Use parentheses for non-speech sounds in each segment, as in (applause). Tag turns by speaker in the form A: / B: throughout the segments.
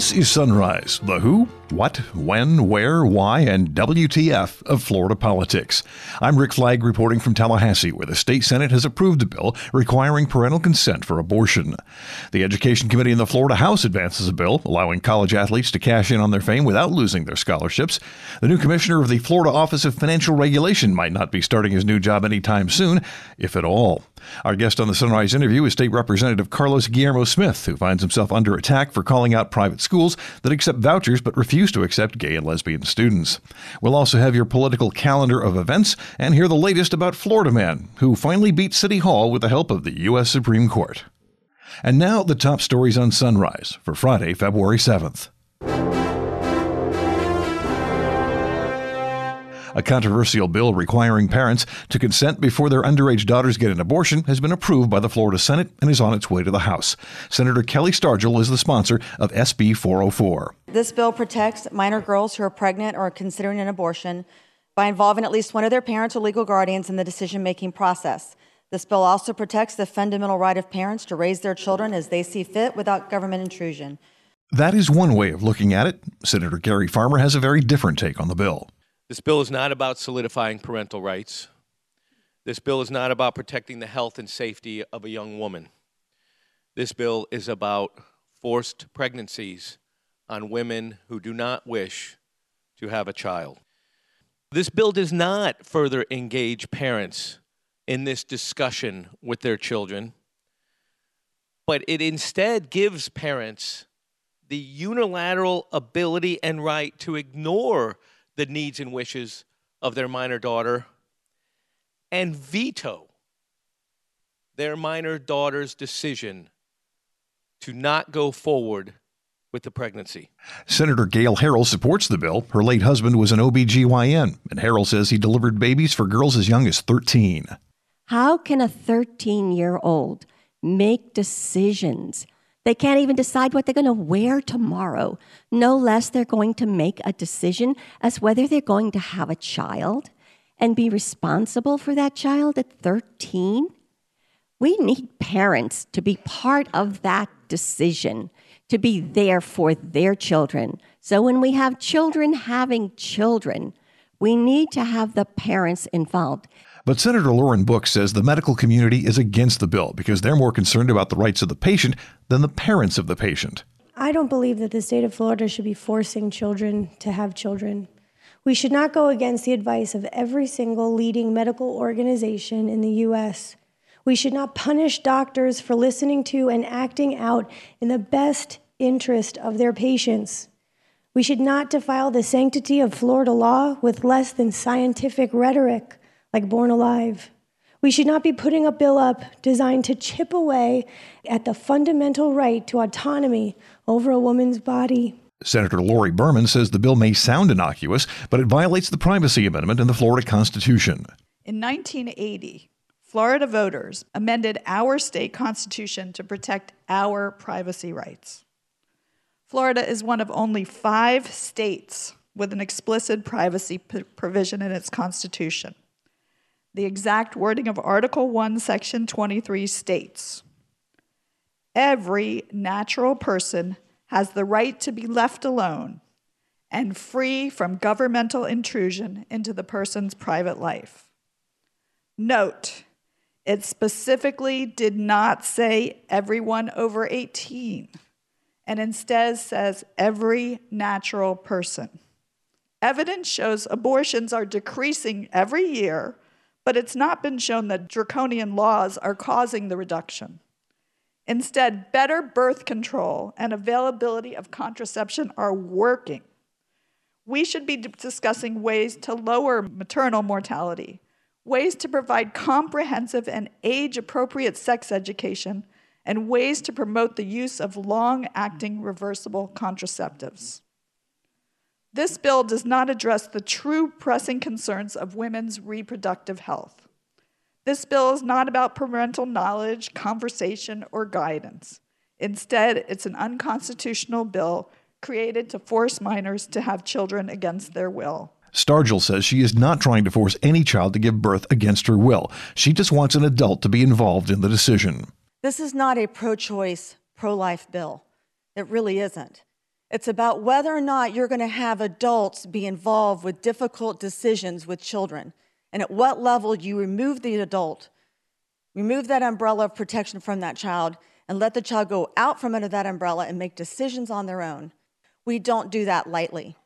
A: This is Sunrise, the who, what, when, where, why, and WTF of Florida politics. I'm Rick Flagg reporting from Tallahassee, where the state Senate has approved a bill requiring parental consent for abortion. The Education Committee in the Florida House advances a bill allowing college athletes to cash in on their fame without losing their scholarships. The new commissioner of the Florida Office of Financial Regulation might not be starting his new job anytime soon, if at all. Our guest on the Sunrise interview is State Representative Carlos Guillermo Smith, who finds himself under attack for calling out private schools that accept vouchers but refuse to accept gay and lesbian students. We'll also have your political calendar of events and hear the latest about Florida Man, who finally beat City Hall with the help of the U.S. Supreme Court. And now, the top stories on Sunrise for Friday, February 7th. A controversial bill requiring parents to consent before their underage daughters get an abortion has been approved by the Florida Senate and is on its way to the House. Senator Kelli Stargel is the sponsor of SB 404.
B: This bill protects minor girls who are pregnant or are considering an abortion by involving at least one of their parents or legal guardians in the decision making process. This bill also protects the fundamental right of parents to raise their children as they see fit without government intrusion.
A: That is one way of looking at it. Senator Gary Farmer has a very different take on the bill.
C: This bill is not about solidifying parental rights. This bill is not about protecting the health and safety of a young woman. This bill is about forced pregnancies on women who do not wish to have a child. This bill does not further engage parents in this discussion with their children, but it instead gives parents the unilateral ability and right to ignore the needs and wishes of their minor daughter and veto their minor daughter's decision to not go forward with the pregnancy.
A: Senator Gayle Harrell supports the bill. Her late husband was an OBGYN, and Harrell says he delivered babies for girls as young as 13.
D: How can a 13 year old make decisions they can't even decide what they're going to wear tomorrow. No less, they're going to make a decision as whether they're going to have a child and be responsible for that child at 13. We need parents to be part of that decision, to be there for their children. So when we have children having children, we need to have the parents involved.
A: But Senator Lauren Book says the medical community is against the bill because they're more concerned about the rights of the patient than the parents of the patient.
E: I don't believe that the state of Florida should be forcing children to have children. We should not go against the advice of every single leading medical organization in the U.S. We should not punish doctors for listening to and acting out in the best interest of their patients. We should not defile the sanctity of Florida law with less than scientific rhetoric like Born Alive. We should not be putting a bill up designed to chip away at the fundamental right to autonomy over a woman's body.
A: Senator Lori Berman says the bill may sound innocuous, but it violates the Privacy Amendment in the Florida Constitution.
F: In 1980, Florida voters amended our state constitution to protect our privacy rights. Florida is one of only five states with an explicit privacy provision in its constitution. The exact wording of Article 1, Section 23 states Every natural person has the right to be left alone and free from governmental intrusion into the person's private life. Note, it specifically did not say everyone over 18, and instead says every natural person. Evidence shows abortions are decreasing every year but it's not been shown that draconian laws are causing the reduction. Instead, better birth control and availability of contraception are working. We should be discussing ways to lower maternal mortality, ways to provide comprehensive and age appropriate sex education, and ways to promote the use of long acting reversible contraceptives. This bill does not address the true pressing concerns of women's reproductive health. This bill is not about parental knowledge, conversation, or guidance. Instead, it's an unconstitutional bill created to force minors to have children against their will.
A: Stargel says she is not trying to force any child to give birth against her will. She just wants an adult to be involved in the decision.
B: This is not a pro choice, pro life bill. It really isn't. It's about whether or not you're going to have adults be involved with difficult decisions with children, and at what level you remove the adult, remove that umbrella of protection from that child, and let the child go out from under that umbrella and make decisions on their own. We don't do that lightly.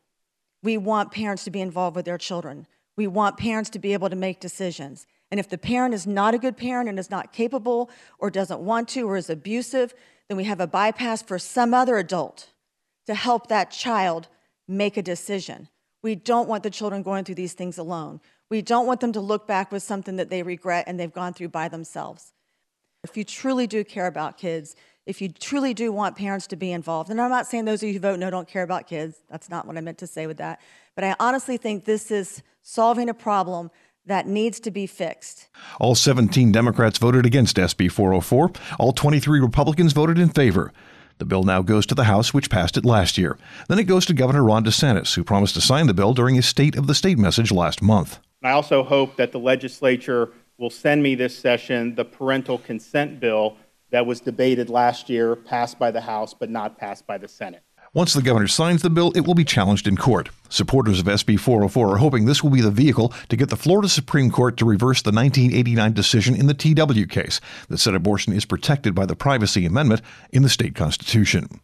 B: We want parents to be involved with their children. We want parents to be able to make decisions. And if the parent is not a good parent and is not capable or doesn't want to or is abusive, then we have a bypass for some other adult to help that child make a decision. We don't want the children going through these things alone. We don't want them to look back with something that they regret and they've gone through by themselves. If you truly do care about kids, if you truly do want parents to be involved, and I'm not saying those of you who vote no don't care about kids, that's not what I meant to say with that, but I honestly think this is solving a problem that needs to be fixed.
A: All 17 Democrats voted against SB 404. All 23 Republicans voted in favor. The bill now goes to the House, which passed it last year. Then it goes to Governor Ron DeSantis, who promised to sign the bill during his State of the State message last month.
G: I also hope that the legislature will send me this session the parental consent bill that was debated last year, passed by the House, but not passed by the Senate.
A: Once the governor signs the bill, it will be challenged in court. Supporters of SB 404 are hoping this will be the vehicle to get the Florida Supreme Court to reverse the 1989 decision in the TW case that said abortion is protected by the Privacy Amendment in the state constitution.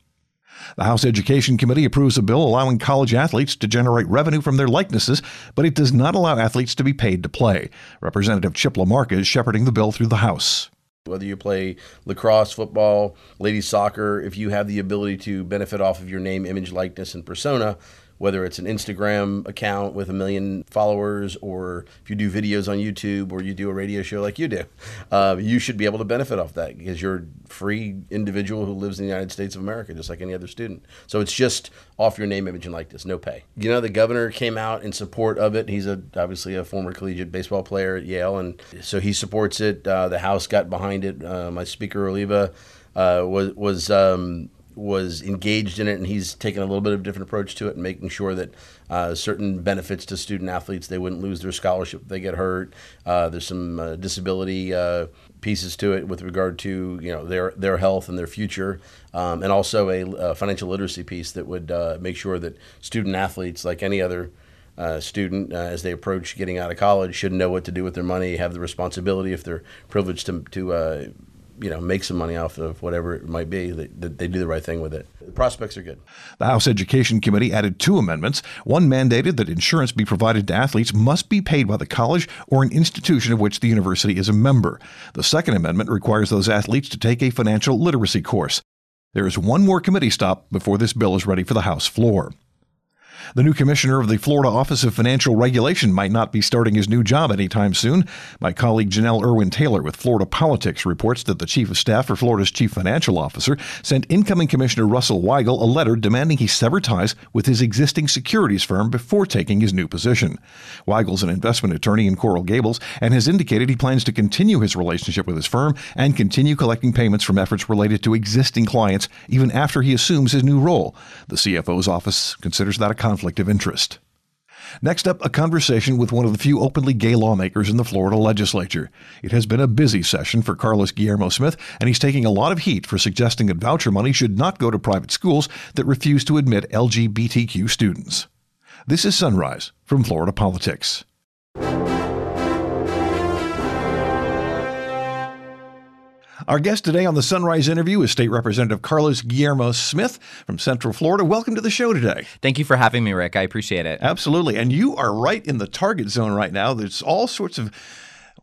A: The House Education Committee approves a bill allowing college athletes to generate revenue from their likenesses, but it does not allow athletes to be paid to play. Representative Chip LaMarca is shepherding the bill through the House.
H: Whether you play lacrosse, football, ladies soccer, if you have the ability to benefit off of your name, image, likeness, and persona, whether it's an Instagram account with a million followers or if you do videos on YouTube or you do a radio show like you do, uh, you should be able to benefit off that because you're a free individual who lives in the United States of America, just like any other student. So it's just off your name, image, and likeness, no pay. You know, the governor came out in support of it. He's a, obviously a former collegiate baseball player at Yale, and so he supports it. Uh, the House got behind it. Uh, my Speaker Oliva uh, was was. Um, was engaged in it, and he's taken a little bit of a different approach to it, and making sure that uh, certain benefits to student athletes they wouldn't lose their scholarship if they get hurt. Uh, there's some uh, disability uh, pieces to it with regard to you know their their health and their future, um, and also a, a, financial literacy piece that would uh, make sure that student athletes, like any other. Uh, student, as they approach getting out of college, should know what to do with their money, have the responsibility if they're privileged to, to you know make some money off of whatever it might be that, they do the right thing with it. The prospects are good.
A: The house education committee added two amendments. One mandated that insurance be provided to athletes must be paid by the college or an institution of which the university is a member. The second amendment requires those athletes to take a financial literacy course. There is one more committee stop before this bill is ready for the house floor the new commissioner of the Florida Office of Financial Regulation might not be starting his new job anytime soon. My colleague Janelle Irwin Taylor with Florida Politics reports that the chief of staff for Florida's chief financial officer sent incoming Commissioner Russell Weigel a letter demanding he sever ties with his existing securities firm before taking his new position. Weigel's an investment attorney in Coral Gables and has indicated he plans to continue his relationship with his firm and continue collecting payments from efforts related to existing clients even after he assumes his new role. The CFO's office considers that a conflict of interest. Next up, a conversation with one of the few openly gay lawmakers in the Florida legislature. It has been a busy session for Carlos Guillermo Smith, and he's taking a lot of heat for suggesting that voucher money should not go to private schools that refuse to admit LGBTQ students. This is Sunrise from Florida Politics. Our guest today on the Sunrise interview is State Representative Carlos Guillermo Smith from Central Florida. Welcome to the show today.
I: Thank you for having me, Rick. I appreciate it.
A: Absolutely. And you are right in the target zone right now. There's all sorts of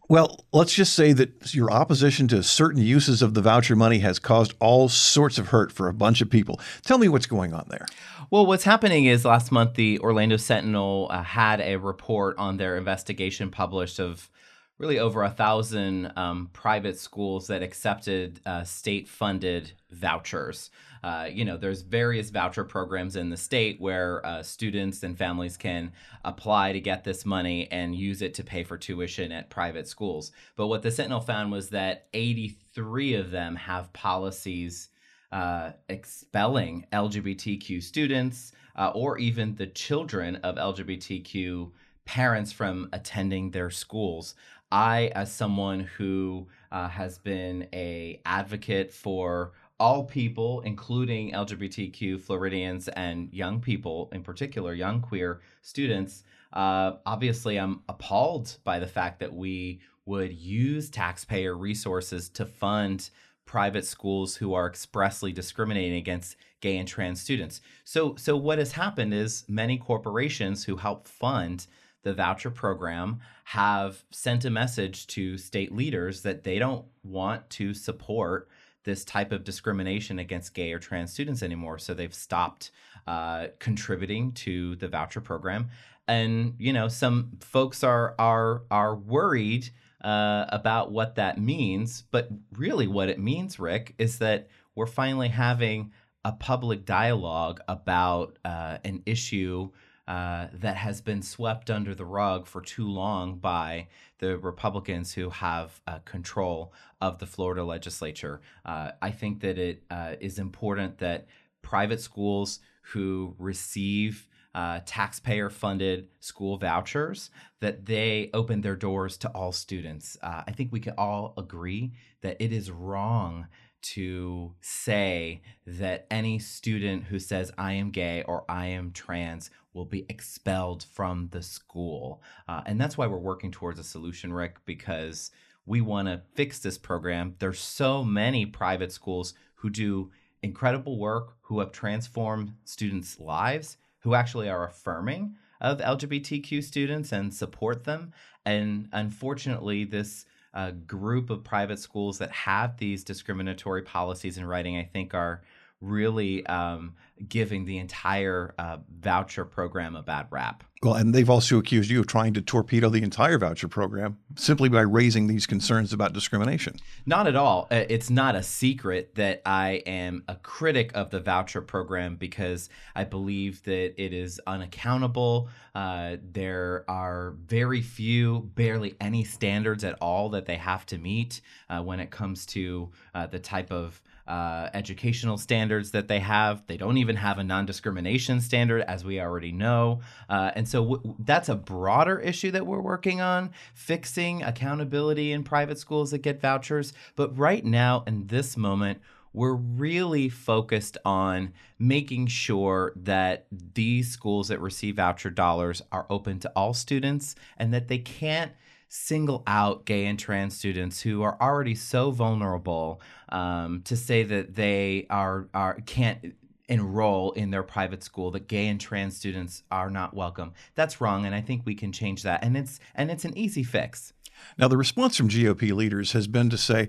A: well, let's just say that your opposition to certain uses of the voucher money has caused all sorts of hurt for a bunch of people. Tell me what's going on there.
I: Well, what's happening is last month the Orlando Sentinel uh, had a report on their investigation published of really over a thousand um, private schools that accepted uh, state funded vouchers. Uh, you know, there's various voucher programs in the state where uh, students and families can apply to get this money and use it to pay for tuition at private schools. But what the Sentinel found was that 83 of them have policies uh, expelling LGBTQ students uh, or even the children of LGBTQ parents from attending their schools. I, as someone who uh, has been a advocate for all people, including LGBTQ Floridians and young people, in particular, young queer students. Uh, obviously, I'm appalled by the fact that we would use taxpayer resources to fund private schools who are expressly discriminating against gay and trans students. So, so what has happened is many corporations who help fund the voucher program have sent a message to state leaders that they don't want to support this type of discrimination against gay or trans students anymore. So they've stopped uh, contributing to the voucher program, and you know some folks are are are worried uh, about what that means. But really, what it means, Rick, is that we're finally having a public dialogue about uh, an issue uh, that has been swept under the rug for too long by the Republicans who have uh, control of the Florida legislature. Uh, I think that it uh, is important that private schools who receive uh, taxpayer funded school vouchers that they open their doors to all students. Uh, I think we can all agree that it is wrong to say that any student who says I am gay or I am trans will be expelled from the school. Uh, and that's why we're working towards a solution, Rick, because we want to fix this program. There's so many private schools who do incredible work, who have transformed students' lives, who actually are affirming of LGBTQ students and support them. And unfortunately, this uh, group of private schools that have these discriminatory policies in writing, I think, are really um, giving the entire uh, voucher program a bad rap.
A: Well, and they've also accused you of trying to torpedo the entire voucher program simply by raising these concerns about discrimination.
I: Not at all. Uh, it's not a secret that I am a critic of the voucher program because I believe that it is unaccountable. Uh, there are very few, barely any standards at all that they have to meet uh, when it comes to uh, the type of uh, educational standards that they have. They don't even have a non discrimination standard, as we already know. Uh, and so w- that's a broader issue that we're working on fixing accountability in private schools that get vouchers. But right now, in this moment, we're really focused on making sure that these schools that receive voucher dollars are open to all students and that they can't single out gay and trans students who are already so vulnerable um, to say that they are are can't enroll in their private school that gay and trans students are not welcome. That's wrong and i think we can change that. And it's and it's an easy fix.
A: Now the response from gop leaders has been to say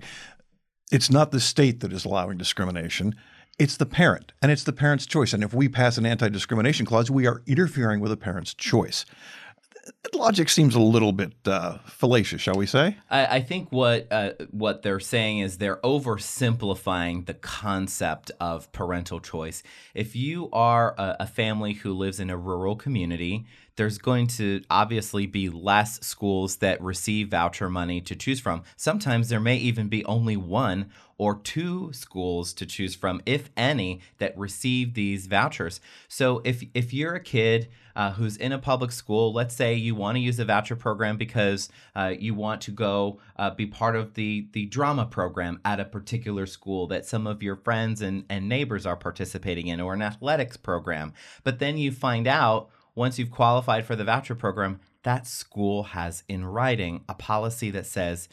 A: it's not the state that is allowing discrimination it's the parent and it's the parent's choice. And if we pass an anti-discrimination clause we are interfering with a parent's choice logic seems a little bit uh, fallacious, shall we say?
I: I, I think what uh, what they're saying is they're oversimplifying the concept of parental choice. If you are a, a family who lives in a rural community, there's going to obviously be less schools that receive voucher money to choose from. Sometimes there may even be only one or two schools to choose from, if any, that receive these vouchers. So if if you're a kid uh, who's in a public school, let's say you want to use the voucher program because uh, you want to go uh, be part of the the drama program at a particular school that some of your friends and, and neighbors are participating in, or an athletics program, but then you find out once you've qualified for the voucher program, that school has in writing a policy that says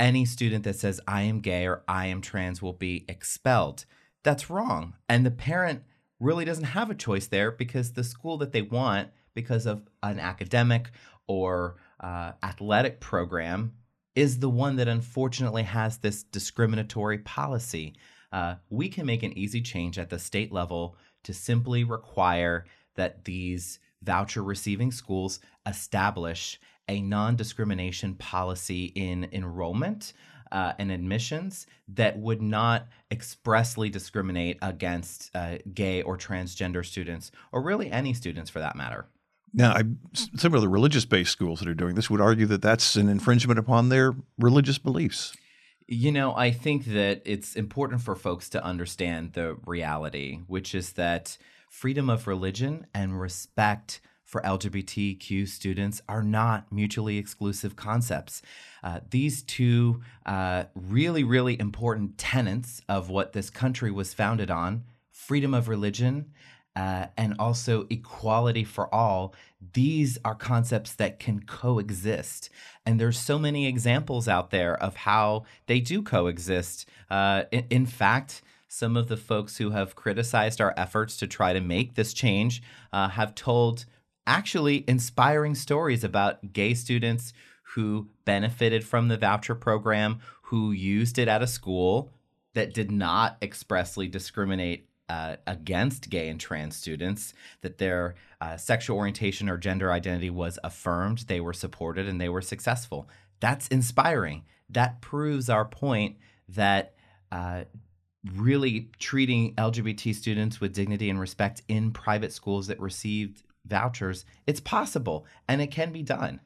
I: any student that says, I am gay or I am trans will be expelled. That's wrong. And the parent really doesn't have a choice there because the school that they want, because of an academic or uh, athletic program, is the one that unfortunately has this discriminatory policy. Uh, we can make an easy change at the state level to simply require that these voucher receiving schools establish a non discrimination policy in enrollment uh, and admissions that would not expressly discriminate against uh, gay or transgender students, or really any students for that matter.
A: Now, I, some of the religious based schools that are doing this would argue that that's an infringement upon their religious beliefs.
I: You know, I think that it's important for folks to understand the reality, which is that freedom of religion and respect for LGBTQ students are not mutually exclusive concepts. Uh, these two uh, really, really important tenets of what this country was founded on freedom of religion uh, and also equality for all these are concepts that can coexist and there's so many examples out there of how they do coexist uh, in, in, fact some of the folks who have criticized our efforts to try to make this change uh, have told actually inspiring stories about gay students who benefited from the voucher program who used it at a school that did not expressly discriminate uh, against gay and trans students, that their uh, sexual orientation or gender identity was affirmed, they were supported, and they were successful. That's inspiring. That proves our point that uh, really treating LGBT students with dignity and respect in private schools that received vouchers, it's possible and it can be done.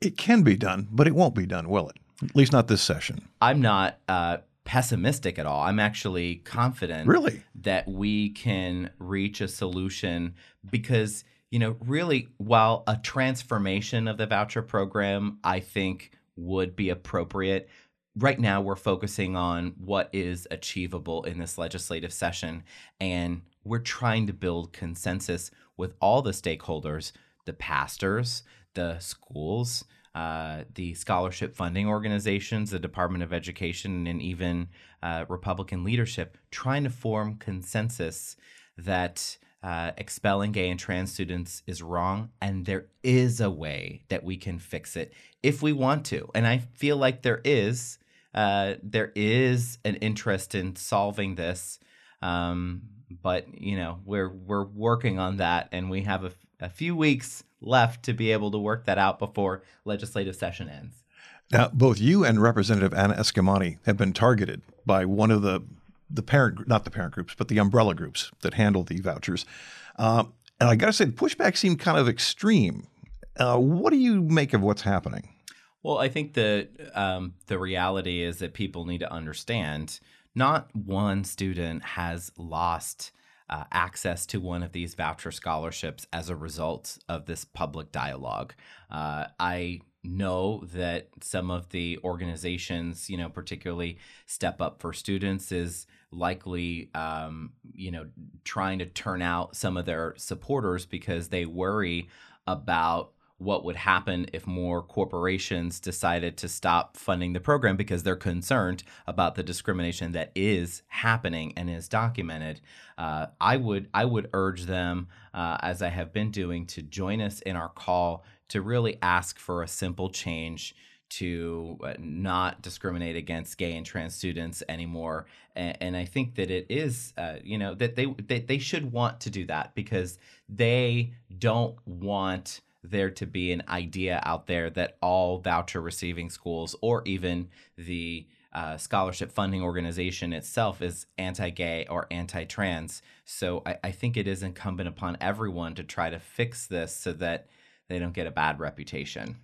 A: It can be done, but it won't be done, will it? At least not this session.
I: I'm not uh, pessimistic at all. I'm actually confident
A: really
I: that we can reach a solution because you know really while a transformation of the voucher program I think would be appropriate right now we're focusing on what is achievable in this legislative session and we're trying to build consensus with all the stakeholders the pastors the schools uh, the scholarship funding organizations, the Department of Education, and even uh, Republican leadership trying to form consensus that uh, expelling gay and trans students is wrong, and there is a way that we can fix it if we want to. And I feel like there is. Uh, there is an interest in solving this, um, but you know we're we're working on that, and we have a, a few weeks left to be able to work that out before legislative session ends.
A: Now, both you and Representative Anna Eskamani have been targeted by one of the the parent, not the parent groups, but the umbrella groups that handle the vouchers. Uh, and I got to say, the pushback seemed kind of extreme. Uh, what do you make of what's happening?
I: Well, I think that um, the reality is that people need to understand not one student has lost uh, access to one of these voucher scholarships as a result of this public dialogue. Uh, I know that some of the organizations, you know, particularly Step Up for Students, is likely, um, you know, trying to turn out some of their supporters because they worry about what would happen if more corporations decided to stop funding the program because they're concerned about the discrimination that is happening and is documented. Uh, I would I would urge them, uh, as I have been doing, to join us in our call to really ask for a simple change to uh, not discriminate against gay and trans students anymore. And, and I think that it is, uh, you know, that they, they they should want to do that because they don't want there to be an idea out there that all voucher receiving schools or even the uh, scholarship funding organization itself is anti gay or anti trans. So I, I, think it is incumbent upon everyone to try to fix this so that they don't get a bad reputation.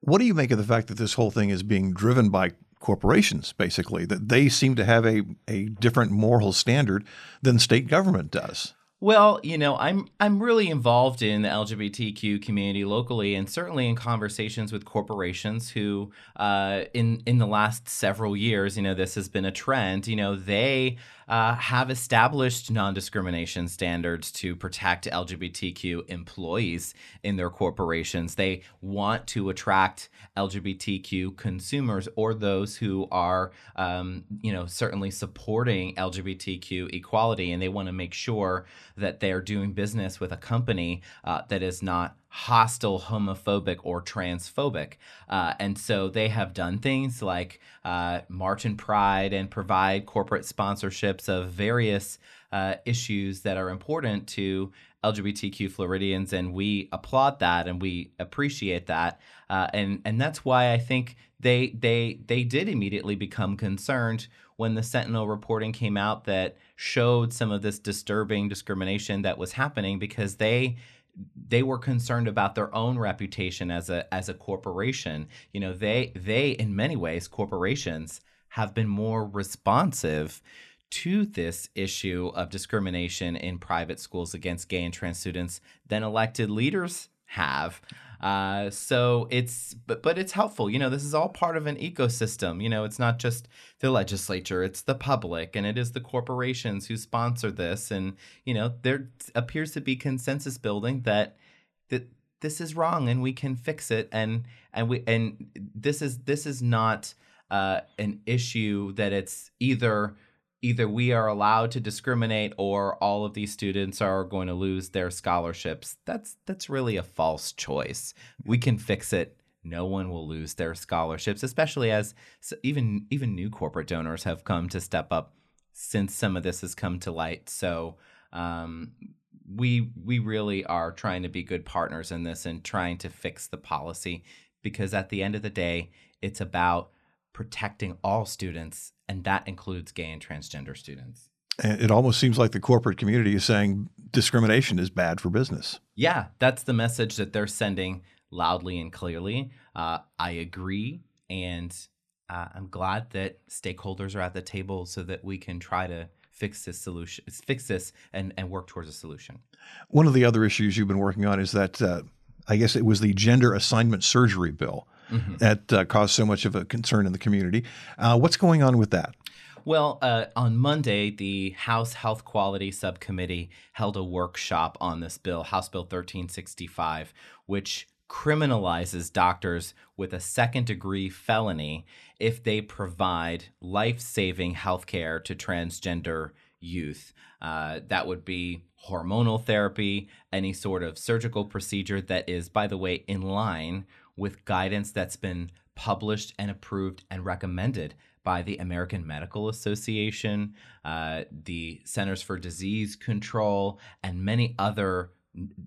A: What do you make of the fact that this whole thing is being driven by corporations, basically, that they seem to have a, a different moral standard than state government does?
I: Well, you know, I'm I'm really involved in the LGBTQ community locally, and certainly in conversations with corporations who, uh, in in the last several years, you know, this has been a trend. You know, they uh, have established non discrimination standards to protect LGBTQ employees in their corporations. They want to attract LGBTQ consumers or those who are, um, you know, certainly supporting LGBTQ equality, and they want to make sure that they are doing business with a company uh, that is not hostile, homophobic, or transphobic. Uh, and so they have done things like uh, march in pride and provide corporate sponsorships of various uh, issues that are important to LGBTQ Floridians, and we applaud that and we appreciate that, uh, and and that's why I think they they they did immediately become concerned when the Sentinel reporting came out that showed some of this disturbing discrimination that was happening because they they were concerned about their own reputation as a as a corporation. You know, they they in many ways corporations have been more responsive to this issue of discrimination in private schools against gay and trans students than elected leaders have. Uh, so it's but but it's helpful. You know, this is all part of an ecosystem. You know, it's not just the legislature; it's the public, and it is the corporations who sponsor this. And you know, there appears to be consensus building that that this is wrong and we can fix it. And and we and this is this is not uh, an issue that it's either either we are allowed to discriminate or all of these students are going to lose their scholarships. That's that's really a false choice. We can fix it. No one will lose their scholarships, especially as even even new corporate donors have come to step up since some of this has come to light. So um, we we really are trying to be good partners in this and trying to fix the policy because at the end of the day, it's about protecting all students, and that includes gay and transgender students.
A: And it almost seems like the corporate community is saying discrimination is bad for business.
I: Yeah, that's the message that they're sending loudly and clearly. Uh, I agree, and uh, I'm glad that stakeholders are at the table so that we can try to fix this solution, fix this, and and work towards a solution.
A: One of the other issues you've been working on is that uh, I guess it was the gender assignment surgery bill mm-hmm. that uh, caused so much of a concern in the community. Uh, what's going on with that?
I: Well, uh, on Monday, the House Health Quality Subcommittee held a workshop on this bill, House Bill 1365, which criminalizes doctors with a second degree felony if they provide life saving health care to transgender youth. Uh, that would be hormonal therapy, any sort of surgical procedure that is, by the way, in line with guidance that's been published and approved and recommended by the American Medical Association, uh, the Centers for Disease Control, and many other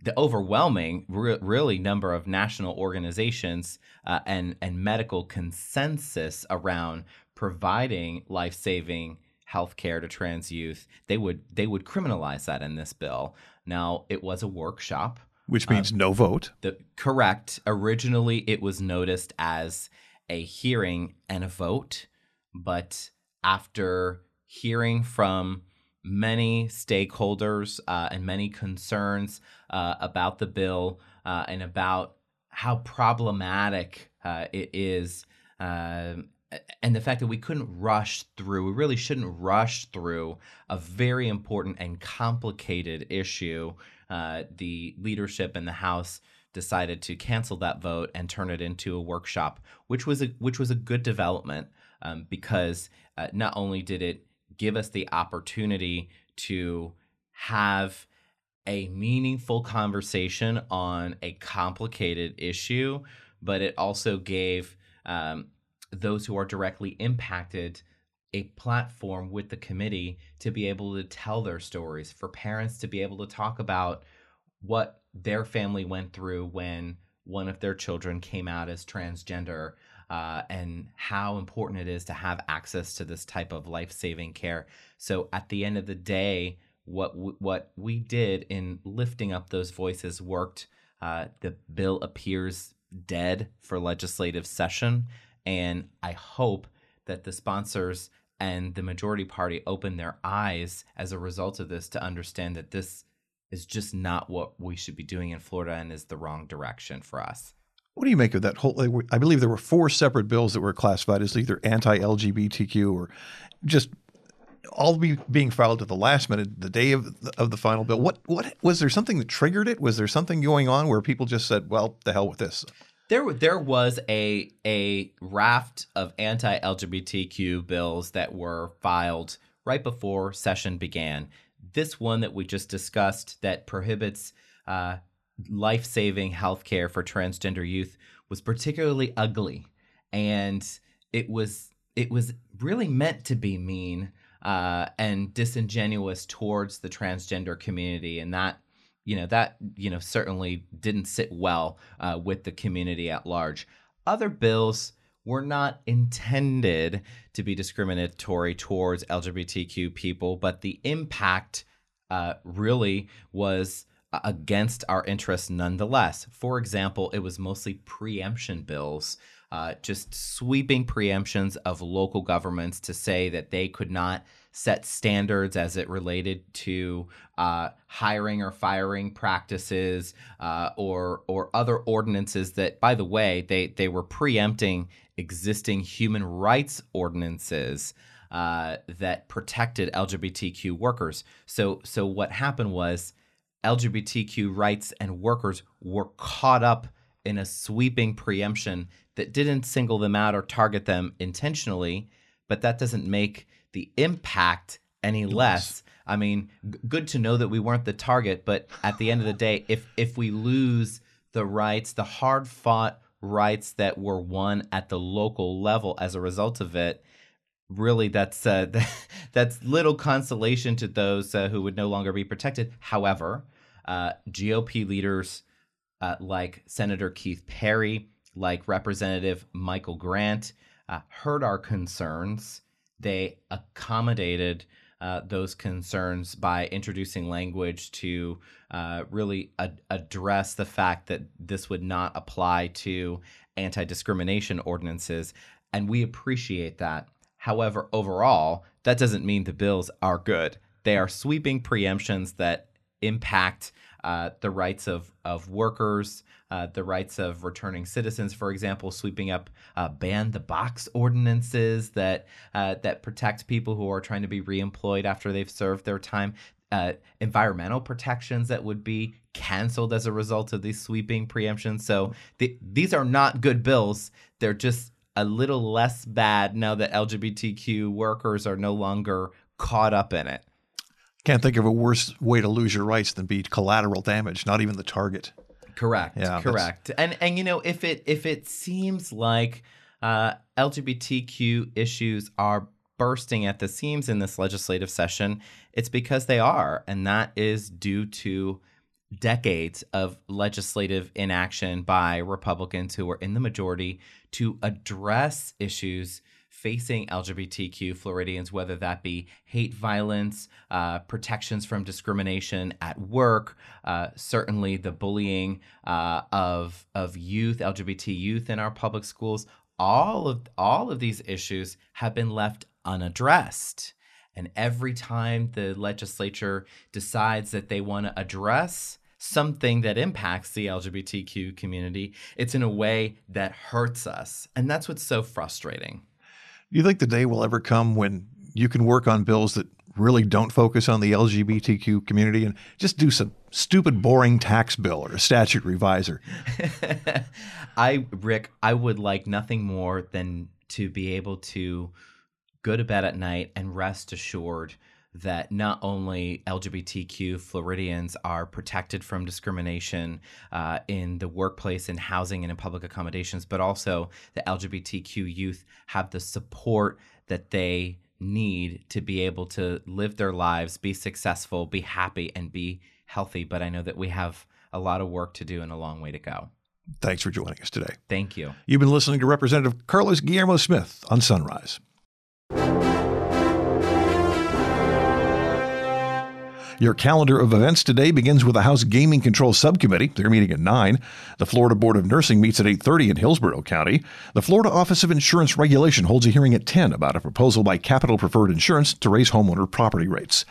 I: the overwhelming re- really number of national organizations uh, and and medical consensus around providing life-saving health care to trans youth. They would they would criminalize that in this bill. Now it was a workshop
A: which means um, no vote.
I: The, correct. Originally, it was noticed as a hearing and a vote, but after hearing from many stakeholders uh, and many concerns uh, about the bill uh, and about how problematic uh, it is. Um, and the fact that we couldn't rush through, we really shouldn't rush through a very important and complicated issue uh, the leadership in the House decided to cancel that vote and turn it into a workshop, which was a which was a good development um, because uh, not only did it give us the opportunity to have a meaningful conversation on a complicated issue, but it also gave um, those who are directly impacted a platform with the committee to be able to tell their stories, for parents to be able to talk about what their family went through when one of their children came out as transgender, uh, and how important it is to have access to this type of life saving care. So at the end of the day, what w- what we did in lifting up those voices worked. Uh, the bill appears dead for legislative session, and I hope that the sponsors and the majority party opened their eyes as a result of this to understand that this is just not what we should be doing in Florida and is the wrong direction for us.
A: What do you make of that whole? I believe there were four separate bills that were classified as either anti-LGBTQ or just all be being filed at the last minute, the day of the, of the final bill. What what was there something that triggered it? Was there something going on where people just said, "Well, the hell with this"?
I: There, there was a a raft of anti-LGBTQ bills that were filed right before session began. This one that we just discussed that prohibits uh, life-saving health care for transgender youth was particularly ugly, and it was it was really meant to be mean uh, and disingenuous towards the transgender community, and that you know that you know certainly didn't sit well uh, with the community at large. Other bills were not intended to be discriminatory towards LGBTQ people, but the impact uh, really was against our interests nonetheless. For example, it was mostly preemption bills, uh, just sweeping preemptions of local governments to say that they could not set standards as it related to uh, hiring or firing practices uh, or or other ordinances that, by the way, they they were preempting existing human rights ordinances uh, that protected LGBTQ workers. So so what happened was LGBTQ rights and workers were caught up in a sweeping preemption that didn't single them out or target them intentionally, but that doesn't make the impact any less. I mean, g- good to know that we weren't the target, but at the end of the day, (laughs) if if we lose the rights, the hard fought rights that were won at the local level as a result of it, really that's uh, (laughs) that's little consolation to those uh, who would no longer be protected. However, uh, GOP leaders uh, like Senator Keith Perry, like Representative Michael Grant, uh, heard our concerns. They accommodated uh, those concerns by introducing language to uh, really ad- address the fact that this would not apply to anti discrimination ordinances. And we appreciate that. However, overall, that doesn't mean the bills are good. They are sweeping preemptions that impact uh, the rights of, of workers, uh, the rights of returning citizens, for example, sweeping up uh, ban the box ordinances that uh, that protect people who are trying to be reemployed after they've served their time. Uh, environmental protections that would be canceled as a result of these sweeping preemptions. So th- these are not good bills. They're just a little less bad now that LGBTQ workers are no longer caught up in it.
A: Can't think of a worse way to lose your rights than be collateral damage, not even the target.
I: Correct.
A: Yeah,
I: correct. And and you know if it if it seems like uh, LGBTQ issues are bursting at the seams in this legislative session, it's because they are, and that is due to decades of legislative inaction by Republicans who are in the majority to address issues facing LGBTQ Floridians, whether that be hate violence, uh, protections from discrimination at work, uh, certainly the bullying uh, of of youth, LGBT youth in our public schools. All of all of these issues have been left unaddressed. And every time the legislature decides that they want to address something that impacts the LGBTQ community, it's in a way that hurts us. And that's what's so frustrating.
A: Do you think the day will ever come when you can work on bills that really don't focus on the LGBTQ community and just do some stupid, hmm. boring tax bill or a statute reviser? (laughs)
I: I, Rick, I would like nothing more than to be able to go to bed at night and rest assured that not only LGBTQ Floridians are protected from discrimination uh, in the workplace, in housing, and in public accommodations, but also the LGBTQ youth have the support that they need to be able to live their lives, be successful, be happy, and be healthy. But I know that we have a lot of work to do and a long way to go.
A: Thanks for joining us today.
I: Thank you.
A: You've been listening to Representative Carlos Guillermo Smith on Sunrise. Your calendar of events today begins with the House Gaming Control Subcommittee. They're meeting at 9. The Florida Board of Nursing meets at 8:30 in Hillsborough County. The Florida Office of Insurance Regulation holds a hearing at 10 about a proposal by Capitol Preferred Insurance to raise homeowner property rates.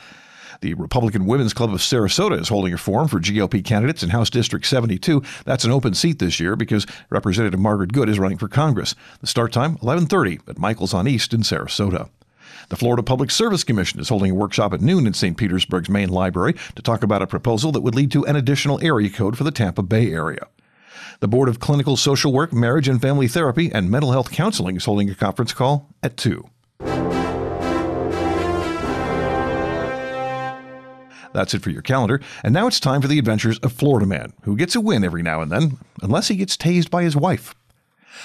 A: The Republican Women's Club of Sarasota is holding a forum for GOP candidates in House District 72. That's an open seat this year because Representative Margaret Good is running for Congress. The start time 11:30 at Michaels on East in Sarasota. The Florida Public Service Commission is holding a workshop at noon in St. Petersburg's main library to talk about a proposal that would lead to an additional area code for the Tampa Bay area. The Board of Clinical Social Work, Marriage and Family Therapy, and Mental Health Counseling is holding a conference call at 2. That's it for your calendar. And now it's time for the adventures of Florida Man, who gets a win every now and then, unless he gets tased by his wife.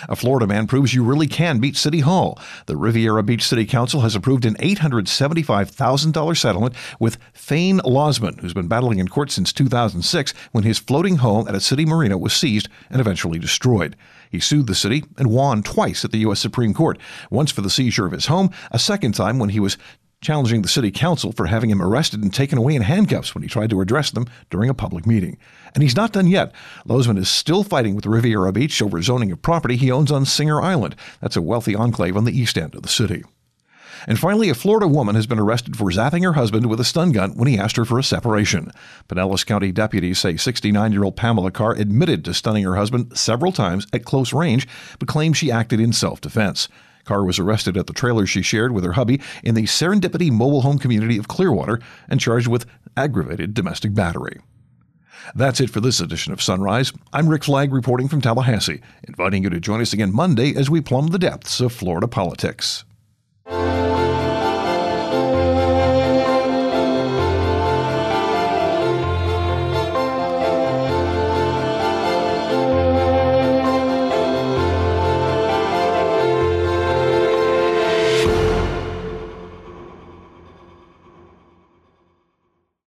A: A Florida man proves you really can beat City Hall. The Riviera Beach City Council has approved an $875,000 settlement with Fane Lozman, who's been battling in court since 2006 when his floating home at a city marina was seized and eventually destroyed. He sued the city and won twice at the U.S. Supreme Court, once for the seizure of his home, a second time when he was challenging the city council for having him arrested and taken away in handcuffs when he tried to address them during a public meeting. And he's not done yet. Lozman is still fighting with Riviera Beach over zoning of property he owns on Singer Island. That's a wealthy enclave on the east end of the city. And finally, a Florida woman has been arrested for zapping her husband with a stun gun when he asked her for a separation. Pinellas County deputies say 69 year old Pamela Carr admitted to stunning her husband several times at close range, but claimed she acted in self defense. Carr was arrested at the trailer she shared with her hubby in the Serendipity mobile home community of Clearwater and charged with aggravated domestic battery. That's it for this edition of Sunrise. I'm Rick Flagg reporting from Tallahassee, inviting you to join us again Monday as we plumb the depths of Florida politics.